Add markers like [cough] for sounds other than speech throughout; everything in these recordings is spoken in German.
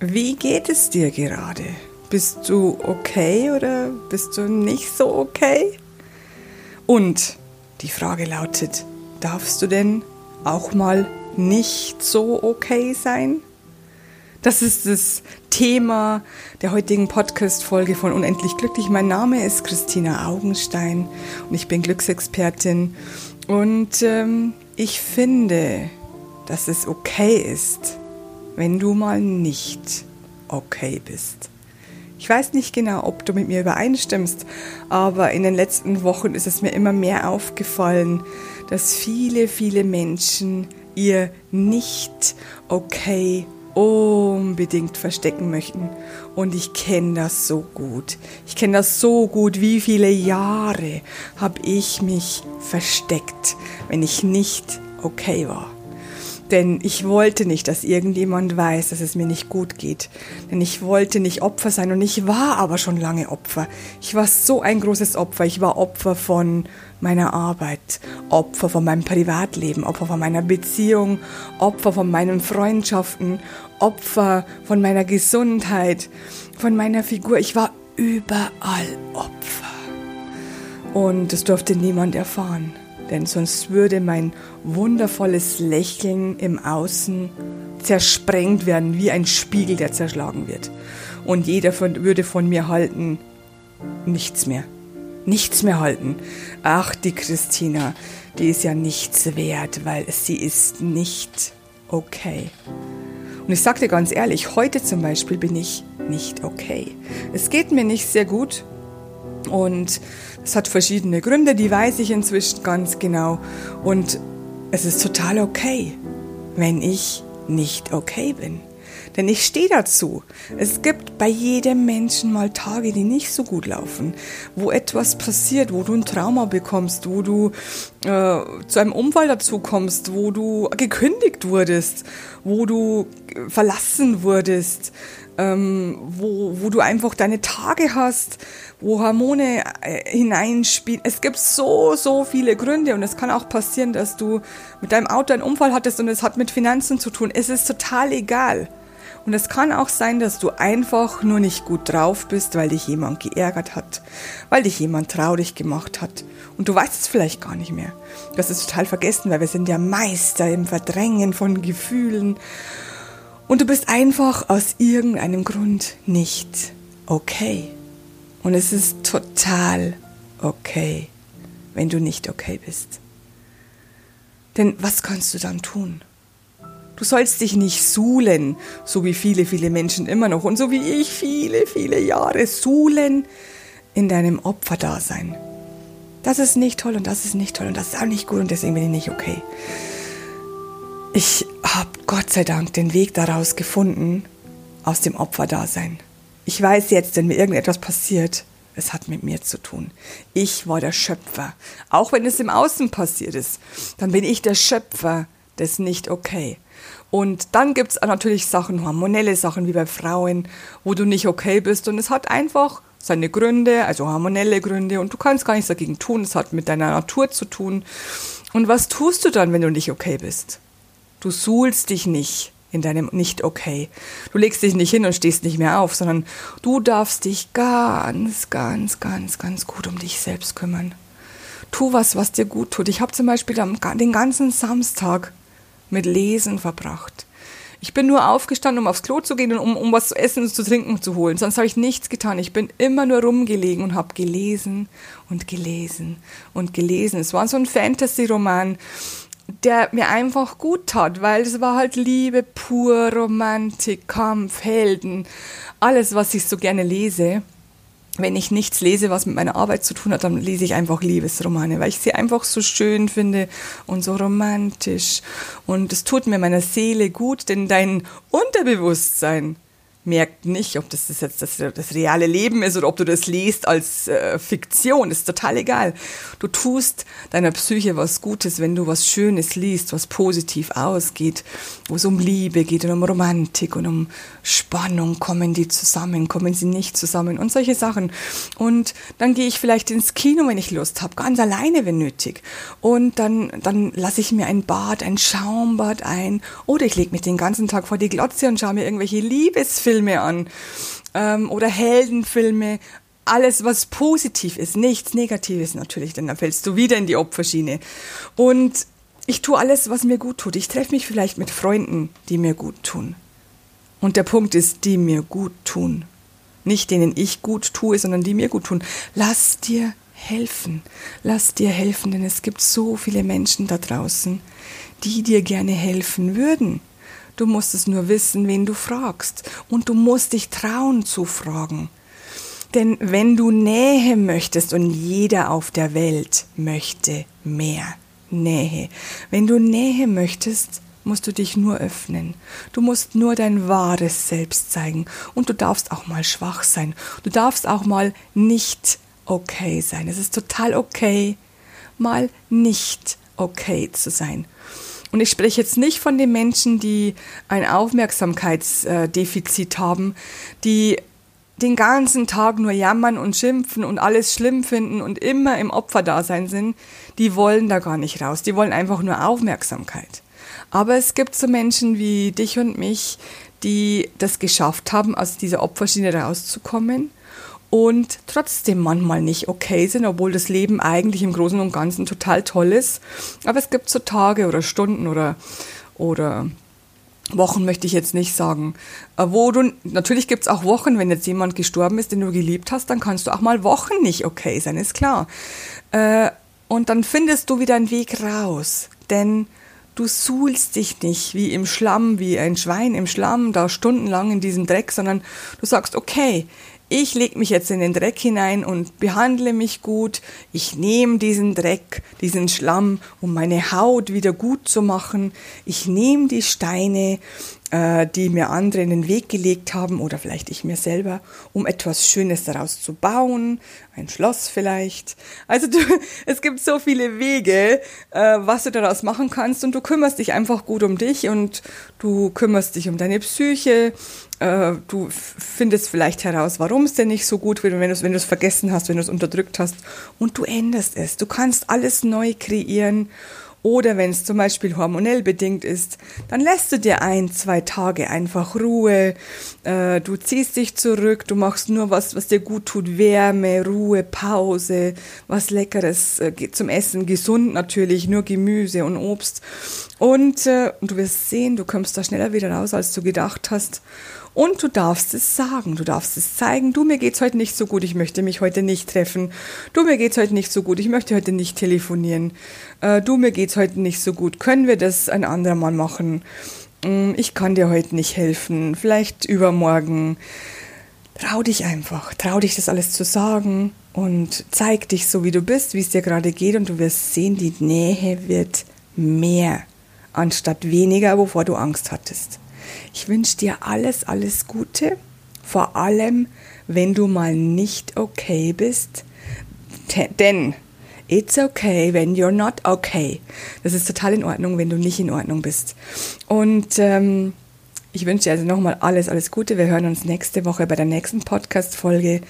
Wie geht es dir gerade? Bist du okay oder bist du nicht so okay? Und die Frage lautet, darfst du denn auch mal nicht so okay sein? Das ist das Thema der heutigen Podcast-Folge von Unendlich Glücklich. Mein Name ist Christina Augenstein und ich bin Glücksexpertin. Und ähm, ich finde, dass es okay ist, wenn du mal nicht okay bist. Ich weiß nicht genau, ob du mit mir übereinstimmst, aber in den letzten Wochen ist es mir immer mehr aufgefallen, dass viele, viele Menschen ihr nicht okay unbedingt verstecken möchten. Und ich kenne das so gut. Ich kenne das so gut. Wie viele Jahre habe ich mich versteckt, wenn ich nicht okay war? Denn ich wollte nicht, dass irgendjemand weiß, dass es mir nicht gut geht. Denn ich wollte nicht Opfer sein und ich war aber schon lange Opfer. Ich war so ein großes Opfer. Ich war Opfer von meiner Arbeit, Opfer von meinem Privatleben, Opfer von meiner Beziehung, Opfer von meinen Freundschaften, Opfer von meiner Gesundheit, von meiner Figur. Ich war überall Opfer. Und das durfte niemand erfahren denn sonst würde mein wundervolles Lächeln im Außen zersprengt werden, wie ein Spiegel, der zerschlagen wird. Und jeder von, würde von mir halten, nichts mehr. Nichts mehr halten. Ach, die Christina, die ist ja nichts wert, weil sie ist nicht okay. Und ich dir ganz ehrlich, heute zum Beispiel bin ich nicht okay. Es geht mir nicht sehr gut und es hat verschiedene Gründe, die weiß ich inzwischen ganz genau. Und es ist total okay, wenn ich nicht okay bin. Denn ich stehe dazu. Es gibt bei jedem Menschen mal Tage, die nicht so gut laufen, wo etwas passiert, wo du ein Trauma bekommst, wo du äh, zu einem Unfall dazu kommst, wo du gekündigt wurdest, wo du verlassen wurdest, ähm, wo, wo du einfach deine Tage hast, wo Hormone äh, hineinspielen. Es gibt so, so viele Gründe und es kann auch passieren, dass du mit deinem Auto einen Unfall hattest und es hat mit Finanzen zu tun. Es ist total egal. Und es kann auch sein, dass du einfach nur nicht gut drauf bist, weil dich jemand geärgert hat, weil dich jemand traurig gemacht hat. Und du weißt es vielleicht gar nicht mehr. Hast es total vergessen, weil wir sind ja Meister im Verdrängen von Gefühlen. Und du bist einfach aus irgendeinem Grund nicht okay. Und es ist total okay, wenn du nicht okay bist. Denn was kannst du dann tun? Du sollst dich nicht suhlen, so wie viele, viele Menschen immer noch und so wie ich viele, viele Jahre suhlen in deinem Opferdasein. Das ist nicht toll und das ist nicht toll und das ist auch nicht gut und deswegen bin ich nicht okay. Ich habe Gott sei Dank den Weg daraus gefunden, aus dem Opferdasein. Ich weiß jetzt, wenn mir irgendetwas passiert, es hat mit mir zu tun. Ich war der Schöpfer. Auch wenn es im Außen passiert ist, dann bin ich der Schöpfer des nicht okay. Und dann gibt es natürlich Sachen, hormonelle Sachen wie bei Frauen, wo du nicht okay bist. Und es hat einfach seine Gründe, also hormonelle Gründe. Und du kannst gar nichts dagegen tun. Es hat mit deiner Natur zu tun. Und was tust du dann, wenn du nicht okay bist? Du suhlst dich nicht in deinem nicht okay. Du legst dich nicht hin und stehst nicht mehr auf, sondern du darfst dich ganz, ganz, ganz, ganz gut um dich selbst kümmern. Tu was, was dir gut tut. Ich habe zum Beispiel den ganzen Samstag mit Lesen verbracht. Ich bin nur aufgestanden, um aufs Klo zu gehen und um, um was zu essen und zu trinken zu holen. Sonst habe ich nichts getan. Ich bin immer nur rumgelegen und habe gelesen und gelesen und gelesen. Es war so ein Fantasy-Roman der mir einfach gut tat, weil es war halt Liebe pur, Romantik, Kampf, Helden, alles, was ich so gerne lese. Wenn ich nichts lese, was mit meiner Arbeit zu tun hat, dann lese ich einfach Liebesromane, weil ich sie einfach so schön finde und so romantisch. Und es tut mir meiner Seele gut, denn dein Unterbewusstsein merkt nicht, ob das, jetzt das, das, reale Leben ist oder ob du das liest als äh, Fiktion. ist total egal. Du tust deiner Psyche was Gutes, wenn du was Schönes liest, was positiv ausgeht, wo es um Liebe geht und um Romantik und um Spannung. Kommen die zusammen, kommen sie nicht zusammen und solche Sachen. Und dann gehe ich vielleicht ins Kino, wenn ich Lust habe, ganz alleine, wenn nötig. Und dann, dann lasse ich mir ein Bad, ein Schaumbad ein oder ich lege mich den ganzen Tag vor die Glotze und schaue mir irgendwelche Liebesfilme Filme an ähm, oder Heldenfilme. Alles, was positiv ist, nichts Negatives natürlich, denn dann fällst du wieder in die Opferschiene. Und ich tue alles, was mir gut tut. Ich treffe mich vielleicht mit Freunden, die mir gut tun. Und der Punkt ist, die mir gut tun. Nicht denen ich gut tue, sondern die mir gut tun. Lass dir helfen. Lass dir helfen, denn es gibt so viele Menschen da draußen, die dir gerne helfen würden. Du musst es nur wissen, wen du fragst. Und du musst dich trauen zu fragen. Denn wenn du Nähe möchtest, und jeder auf der Welt möchte mehr Nähe, wenn du Nähe möchtest, musst du dich nur öffnen. Du musst nur dein wahres Selbst zeigen. Und du darfst auch mal schwach sein. Du darfst auch mal nicht okay sein. Es ist total okay, mal nicht okay zu sein. Und ich spreche jetzt nicht von den Menschen, die ein Aufmerksamkeitsdefizit haben, die den ganzen Tag nur jammern und schimpfen und alles schlimm finden und immer im Opferdasein sind, die wollen da gar nicht raus. Die wollen einfach nur Aufmerksamkeit. Aber es gibt so Menschen wie dich und mich, die das geschafft haben, aus dieser Opferschiene rauszukommen und trotzdem manchmal nicht okay sind, obwohl das Leben eigentlich im Großen und Ganzen total toll ist. Aber es gibt so Tage oder Stunden oder, oder Wochen möchte ich jetzt nicht sagen, äh, wo du, natürlich gibt es auch Wochen, wenn jetzt jemand gestorben ist, den du geliebt hast, dann kannst du auch mal Wochen nicht okay sein, ist klar. Äh, und dann findest du wieder einen Weg raus, denn du suhlst dich nicht wie im Schlamm, wie ein Schwein im Schlamm, da stundenlang in diesem Dreck, sondern du sagst, okay, ich lege mich jetzt in den Dreck hinein und behandle mich gut. Ich nehme diesen Dreck, diesen Schlamm, um meine Haut wieder gut zu machen. Ich nehme die Steine, die mir andere in den Weg gelegt haben oder vielleicht ich mir selber, um etwas Schönes daraus zu bauen, ein Schloss vielleicht. Also du, [laughs] es gibt so viele Wege, äh, was du daraus machen kannst und du kümmerst dich einfach gut um dich und du kümmerst dich um deine Psyche. Äh, du findest vielleicht heraus, warum es dir nicht so gut wird, wenn du wenn du es vergessen hast, wenn du es unterdrückt hast und du änderst es. Du kannst alles neu kreieren oder wenn es zum Beispiel hormonell bedingt ist, dann lässt du dir ein, zwei Tage einfach Ruhe. Äh, du ziehst dich zurück, du machst nur was, was dir gut tut. Wärme, Ruhe, Pause, was Leckeres äh, zum Essen, gesund natürlich, nur Gemüse und Obst. Und äh, du wirst sehen, du kommst da schneller wieder raus, als du gedacht hast. Und du darfst es sagen, du darfst es zeigen. Du, mir geht's heute nicht so gut, ich möchte mich heute nicht treffen. Du, mir geht's heute nicht so gut, ich möchte heute nicht telefonieren. Äh, du, mir geht's heute nicht so gut. Können wir das ein anderer Mal machen? Mm, ich kann dir heute nicht helfen. Vielleicht übermorgen. Trau dich einfach. Trau dich, das alles zu sagen und zeig dich so, wie du bist, wie es dir gerade geht und du wirst sehen, die Nähe wird mehr anstatt weniger, wovor du Angst hattest. Ich wünsche dir alles, alles Gute. Vor allem, wenn du mal nicht okay bist. Denn it's okay when you're not okay. Das ist total in Ordnung, wenn du nicht in Ordnung bist. Und ähm, ich wünsche dir also nochmal alles, alles Gute. Wir hören uns nächste Woche bei der nächsten Podcast-Folge.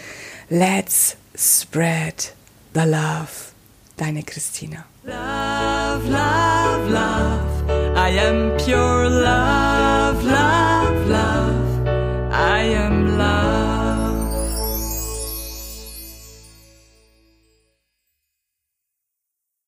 Let's spread the love. Deine Christina. Love, love, love. I am pure.